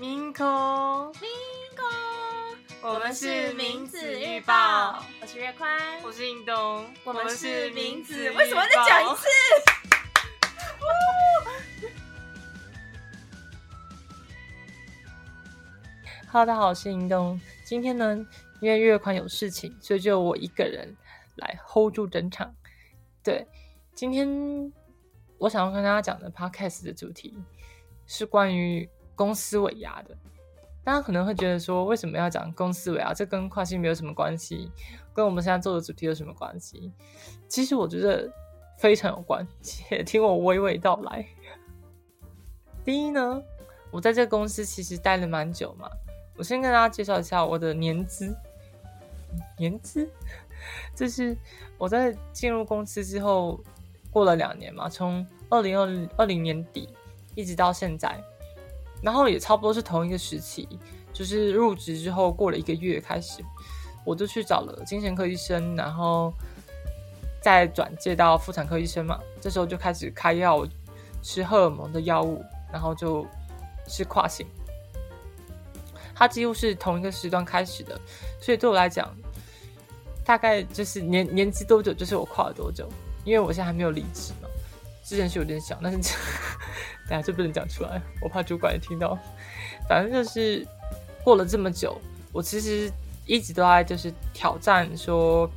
明空，明空，我们是名字预报，我是月宽，我是印东，我们是名字，预为什么再讲一次？Hello，大家好，我是印东。今天呢，因为月宽有事情，所以就我一个人来 hold 住整场。对，今天我想要跟大家讲的 podcast 的主题是关于公司尾牙的。大家可能会觉得说，为什么要讲公司尾牙？这跟跨性别有什么关系？跟我们现在做的主题有什么关系？其实我觉得非常有关，且听我娓娓道来。第一呢，我在这个公司其实待了蛮久嘛。我先跟大家介绍一下我的年资。年资，这是我在进入公司之后过了两年嘛，从二零二二零年底一直到现在，然后也差不多是同一个时期，就是入职之后过了一个月开始，我就去找了精神科医生，然后再转介到妇产科医生嘛。这时候就开始开药吃荷尔蒙的药物，然后就是跨性。它几乎是同一个时段开始的，所以对我来讲，大概就是年年纪多久，就是我跨了多久。因为我现在还没有离职嘛，之前是有点小，但是等下就不能讲出来，我怕主管也听到。反正就是过了这么久，我其实一直都在就是挑战说，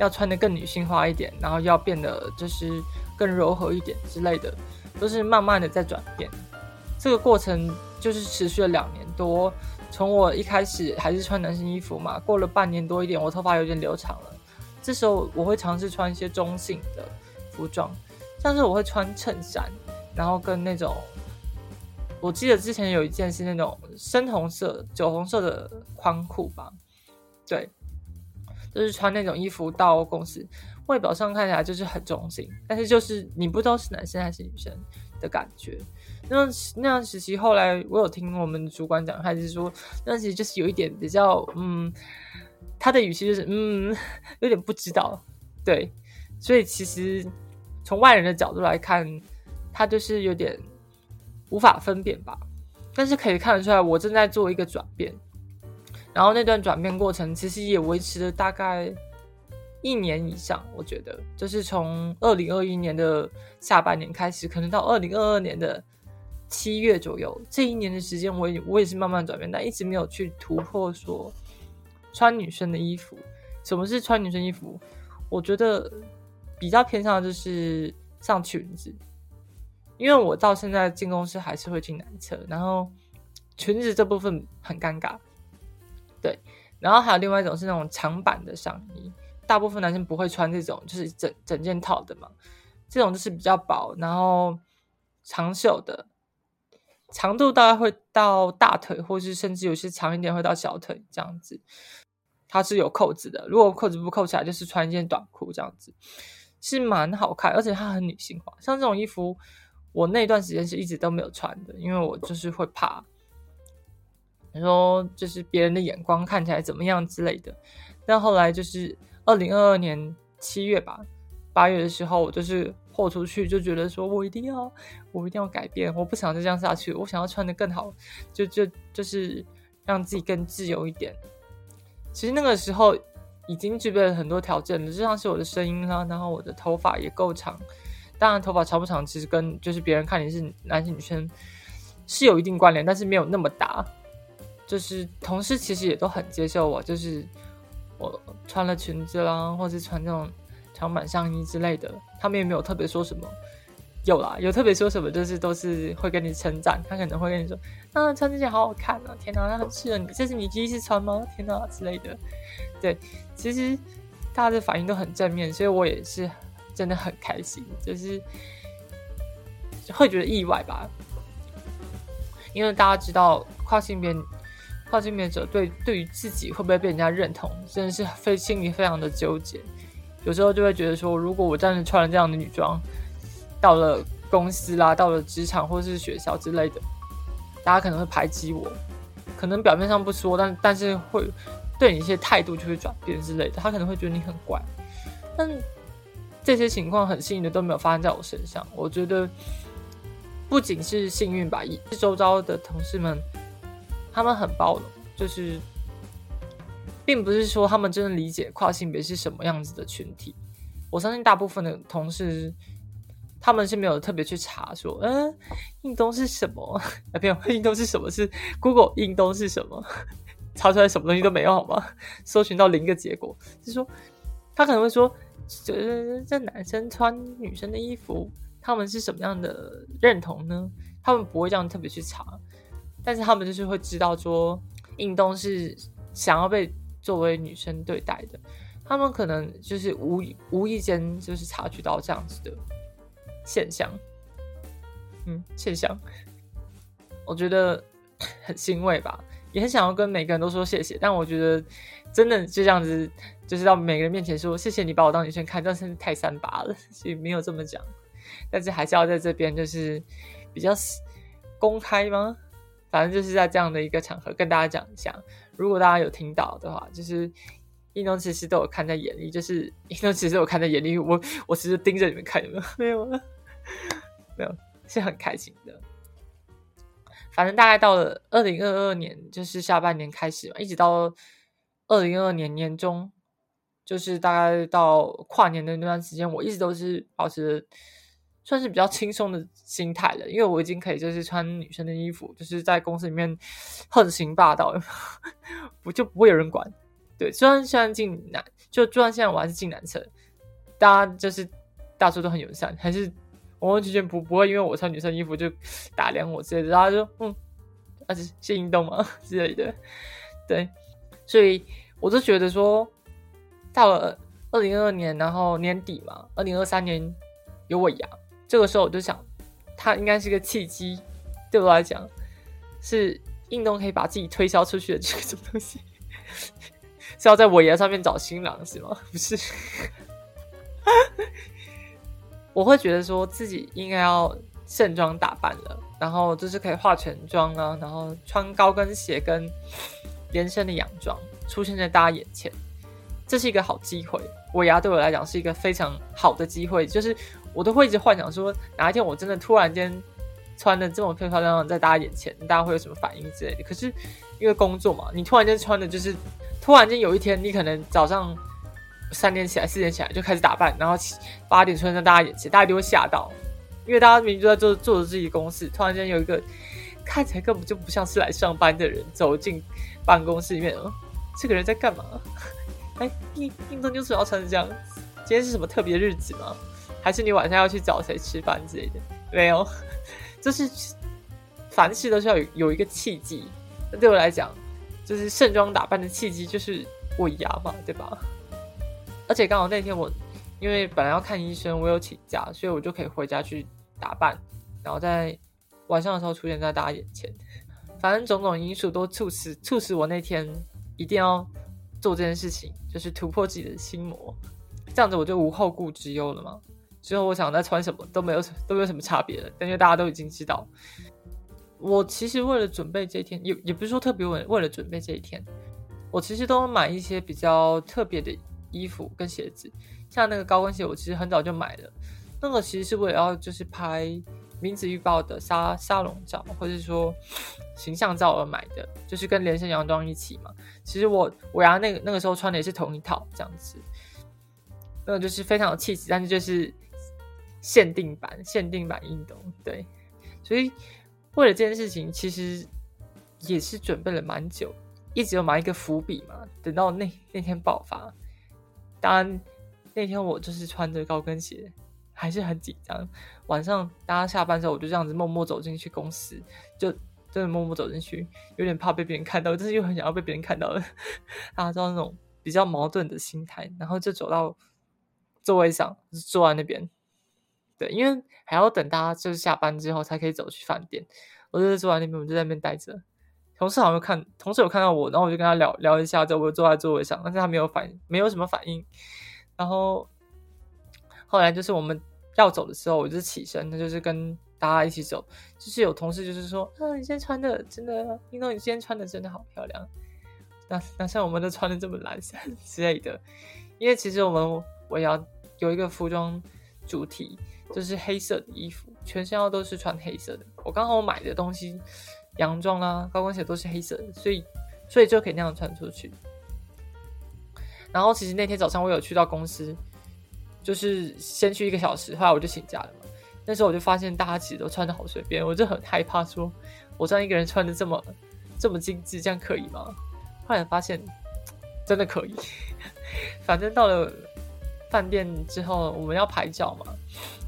要穿的更女性化一点，然后要变得就是更柔和一点之类的，都是慢慢的在转变。这个过程就是持续了两年多，从我一开始还是穿男生衣服嘛，过了半年多一点，我头发有点留长了。这时候我会尝试穿一些中性的服装，像是我会穿衬衫，然后跟那种，我记得之前有一件是那种深红色、酒红色的宽裤吧，对，就是穿那种衣服到公司，外表上看起来就是很中性，但是就是你不知道是男生还是女生的感觉。那那样时期，后来我有听我们主管讲，还是说那其实就是有一点比较，嗯，他的语气就是嗯，有点不知道，对，所以其实从外人的角度来看，他就是有点无法分辨吧。但是可以看得出来，我正在做一个转变，然后那段转变过程其实也维持了大概一年以上，我觉得就是从二零二一年的下半年开始，可能到二零二二年的。七月左右，这一年的时间，我也我也是慢慢转变，但一直没有去突破说穿女生的衣服。什么是穿女生衣服？我觉得比较偏向的就是上裙子，因为我到现在进公司还是会进男厕，然后裙子这部分很尴尬。对，然后还有另外一种是那种长版的上衣，大部分男生不会穿这种，就是整整件套的嘛。这种就是比较薄，然后长袖的。长度大概会到大腿，或是甚至有些长一点会到小腿这样子。它是有扣子的，如果扣子不扣起来，就是穿一件短裤这样子，是蛮好看，而且它很女性化。像这种衣服，我那段时间是一直都没有穿的，因为我就是会怕，你说就是别人的眼光看起来怎么样之类的。但后来就是二零二二年七月吧，八月的时候，我就是。豁出去就觉得说，我一定要，我一定要改变，我不想再这样下去，我想要穿的更好，就就就是让自己更自由一点。其实那个时候已经具备了很多条件了，就像是我的声音啊，然后我的头发也够长。当然，头发长不长其实跟就是别人看你是男生女生是有一定关联，但是没有那么大。就是同事其实也都很接受我，就是我穿了裙子啦，或者穿这种。长版上衣之类的，他们也没有特别说什么。有啦，有特别说什么，就是都是会跟你称赞。他可能会跟你说：“啊，穿这件好好看啊！天哪，那很适合你。这是你第一次穿吗？天哪之类的。”对，其实大家的反应都很正面，所以我也是真的很开心，就是会觉得意外吧。因为大家知道跨性别跨性别者对对于自己会不会被人家认同，真的是非心里非常的纠结。有时候就会觉得说，如果我真的穿了这样的女装，到了公司啦，到了职场或是学校之类的，大家可能会排挤我，可能表面上不说，但但是会对你一些态度就会转变之类的，他可能会觉得你很怪。但这些情况很幸运的都没有发生在我身上。我觉得不仅是幸运吧，是周遭的同事们，他们很包容，就是并不是说他们真的理解跨性别是什么样子的群体。我相信大部分的同事，他们是没有特别去查说，嗯，运动是什么？啊，没有，运动是什么？是 Google 运动是什么？查出来什么东西都没有，好吗？搜寻到零个结果，就是说，他可能会说，这这男生穿女生的衣服，他们是什么样的认同呢？他们不会这样特别去查，但是他们就是会知道说，运动是想要被作为女生对待的。他们可能就是无无意间就是察觉到这样子的现象，嗯，现象，我觉得很欣慰吧，也很想要跟每个人都说谢谢。但我觉得真的就这样子，就是到每个人面前说谢谢你把我当女生看，这真是太三八了，所以没有这么讲。但是还是要在这边就是比较公开吗？反正就是在这样的一个场合跟大家讲一下，如果大家有听到的话，就是。运动其实都有看在眼里，就是运动其实我看在眼里，我我其实盯着你们看，有没有？没有啊，没有，是很开心的。反正大概到了二零二二年，就是下半年开始嘛，一直到二零二二年年中，就是大概到跨年的那段时间，我一直都是保持算是比较轻松的心态了，因为我已经可以就是穿女生的衣服，就是在公司里面横行霸道，不就不会有人管。对，虽然现在进男，就就算现在我还是进男厕，大家就是大家都很友善，还是完完全全不不会因为我穿女生衣服就打量我之类的，大家就嗯，而且是运动嘛 之类的，对，所以我就觉得说，到了二零二二年，然后年底嘛，二零二三年有尾牙，这个时候我就想，它应该是个契机，对我来讲是运动可以把自己推销出去的这个什么东西。是要在尾牙上面找新郎是吗？不是，我会觉得说自己应该要盛装打扮了，然后就是可以化全妆啊，然后穿高跟鞋跟连身的洋装出现在大家眼前，这是一个好机会。尾牙对我来讲是一个非常好的机会，就是我都会一直幻想说，哪一天我真的突然间穿的这么漂漂亮亮在大家眼前，大家会有什么反应之类的。可是因为工作嘛，你突然间穿的就是。突然间有一天，你可能早上三点起来、四点起来就开始打扮，然后八点出现在大家眼前，大家就会吓到，因为大家明明就在做做着自己公司，突然间有一个看起来根本就不像是来上班的人走进办公室里面哦，这个人在干嘛？哎，运运动就是要穿成这样。今天是什么特别日子吗？还是你晚上要去找谁吃饭之类的？没有，就是凡事都是要有有一个契机。那对我来讲。就是盛装打扮的契机，就是我牙嘛，对吧？而且刚好那天我因为本来要看医生，我有请假，所以我就可以回家去打扮，然后在晚上的时候出现在大家眼前。反正种种因素都促使促使我那天一定要做这件事情，就是突破自己的心魔。这样子我就无后顾之忧了嘛。之后我想再穿什么都没有都没有什么差别了，因为大家都已经知道。我其实为了准备这一天，也也不是说特别为为了准备这一天，我其实都买一些比较特别的衣服跟鞋子，像那个高跟鞋，我其实很早就买了。那个其实是为了要就是拍名字预报的沙沙龙照，或者说形象照而买的，就是跟连身洋装一起嘛。其实我我然后那个那个时候穿的也是同一套这样子，那个就是非常有气质，但是就是限定版限定版运动，对，所以。为了这件事情，其实也是准备了蛮久，一直有埋一个伏笔嘛。等到那那天爆发，当然那天我就是穿着高跟鞋，还是很紧张。晚上大家下班之后，我就这样子默默走进去公司，就真的默默走进去，有点怕被别人看到，但是又很想要被别人看到的。大家知道那种比较矛盾的心态，然后就走到座位上，坐在那边。对，因为还要等大家就是下班之后才可以走去饭店。我就坐在那边，我就在那边待着。同事好像看，同事有看到我，然后我就跟他聊聊一下，之后我坐在座位上，但是他没有反，没有什么反应。然后后来就是我们要走的时候，我就起身，那就是跟大家一起走。就是有同事就是说：“啊，你今天穿的真的，运动你今天穿的真的好漂亮。”那那像我们都穿的这么蓝色之类的，因为其实我们我要有一个服装主题。就是黑色的衣服，全身要都是穿黑色的。我刚好买的东西，洋装啊、高跟鞋都是黑色的，所以所以就可以那样穿出去。然后其实那天早上我有去到公司，就是先去一个小时，后来我就请假了嘛。那时候我就发现大家其实都穿的好随便，我就很害怕，说我这样一个人穿的这么这么精致，这样可以吗？后来发现真的可以。反正到了饭店之后，我们要拍照嘛。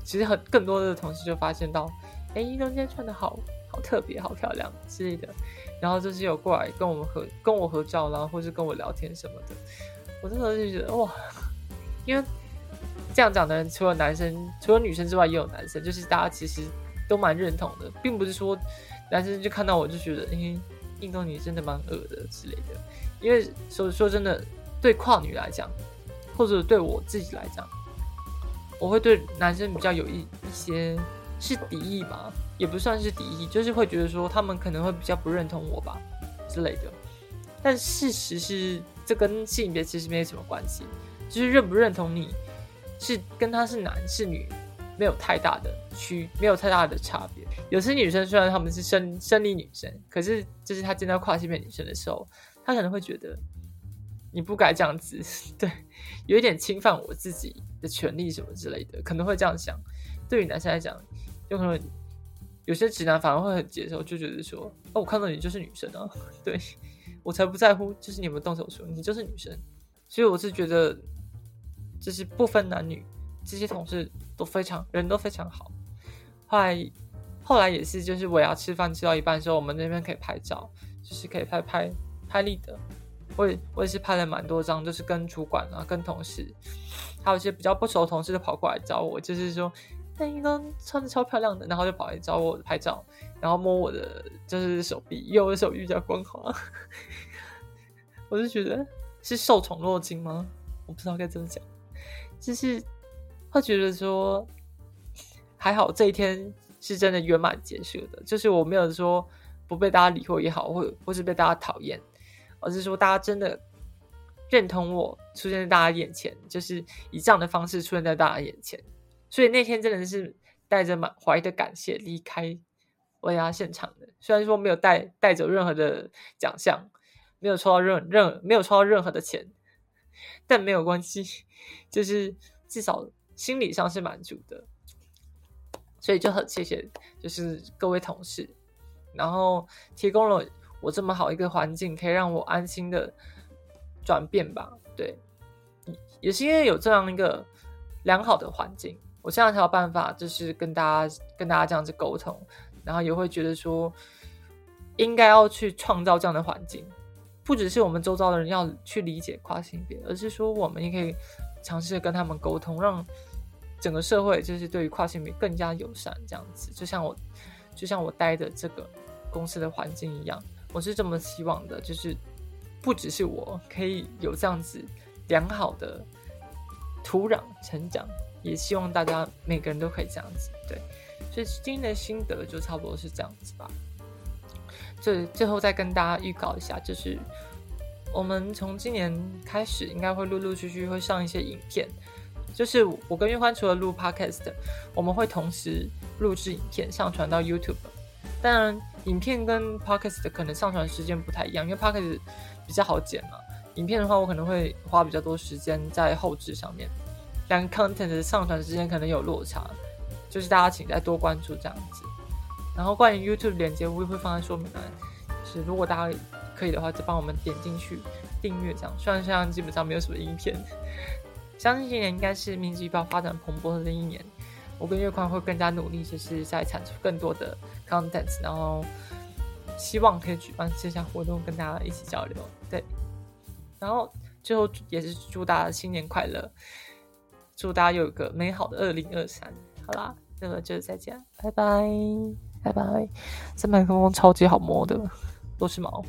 其实很更多的同事就发现到，哎，一中今天穿的好好特别，好漂亮之类的。然后就是有过来跟我们合跟我合照啦，或是跟我聊天什么的。我那时候就觉得哇，因为这样讲的人除了男生，除了女生之外，也有男生，就是大家其实都蛮认同的，并不是说男生就看到我就觉得，哎，印度女真的蛮恶的之类的。因为说说真的，对跨女来讲，或者对我自己来讲。我会对男生比较有一一些是敌意吧，也不算是敌意，就是会觉得说他们可能会比较不认同我吧之类的。但事实是，这跟性别其实没什么关系，就是认不认同你是跟他是男是女没有太大的区，没有太大的差别。有些女生虽然他们是生生理女生，可是就是她见到跨性别女生的时候，她可能会觉得你不该这样子，对，有一点侵犯我自己。的权利什么之类的，可能会这样想。对于男生来讲，有可能有些直男反而会很接受，就觉得说：“哦，我看到你就是女生啊，对我才不在乎，就是你们动手术，你就是女生。”所以我是觉得，就是不分男女，这些同事都非常人都非常好。后来后来也是，就是我要吃饭吃到一半的时候，我们那边可以拍照，就是可以拍拍拍立得。我也我也是拍了蛮多张，就是跟主管啊、跟同事，还有一些比较不熟的同事就跑过来找我，就是说，那一张穿的超漂亮的，然后就跑来找我拍照，然后摸我的就是手臂，因为我的手臂比较光滑，我就觉得是受宠若惊吗？我不知道该怎么讲，就是会觉得说还好这一天是真的圆满结束的，就是我没有说不被大家理会也好，或或是被大家讨厌。而是说，大家真的认同我出现在大家眼前，就是以这样的方式出现在大家眼前。所以那天真的是带着满怀的感谢离开维亚现场的。虽然说没有带带走任何的奖项，没有抽到任任没有抽到任何的钱，但没有关系，就是至少心理上是满足的。所以就很谢谢，就是各位同事，然后提供了。我这么好一个环境，可以让我安心的转变吧？对，也是因为有这样一个良好的环境，我现在才有办法，就是跟大家跟大家这样子沟通，然后也会觉得说，应该要去创造这样的环境，不只是我们周遭的人要去理解跨性别，而是说我们也可以尝试跟他们沟通，让整个社会就是对于跨性别更加友善，这样子，就像我就像我待的这个公司的环境一样。我是这么希望的，就是不只是我可以有这样子良好的土壤成长，也希望大家每个人都可以这样子。对，所以今天的心得就差不多是这样子吧。最最后再跟大家预告一下，就是我们从今年开始，应该会陆陆续续会上一些影片。就是我跟月欢除了录 podcast，我们会同时录制影片上传到 YouTube。当然。影片跟 podcast 可能上传时间不太一样，因为 podcast 比较好剪嘛。影片的话，我可能会花比较多时间在后置上面，两个 content 的上传时间可能有落差，就是大家请再多关注这样子。然后关于 YouTube 连接，我也会放在说明栏，是如果大家可以的话，就帮我们点进去订阅这样。虽然现在基本上没有什么影片，相信今年应该是明日预报发展蓬勃的一年。我跟月宽会更加努力，就是在产出更多的 content，然后希望可以举办线下活动，跟大家一起交流。对，然后最后也是祝大家新年快乐，祝大家有一个美好的二零二三。好啦，那么就再见，拜拜，拜拜。这麦克风超级好摸的，都是毛。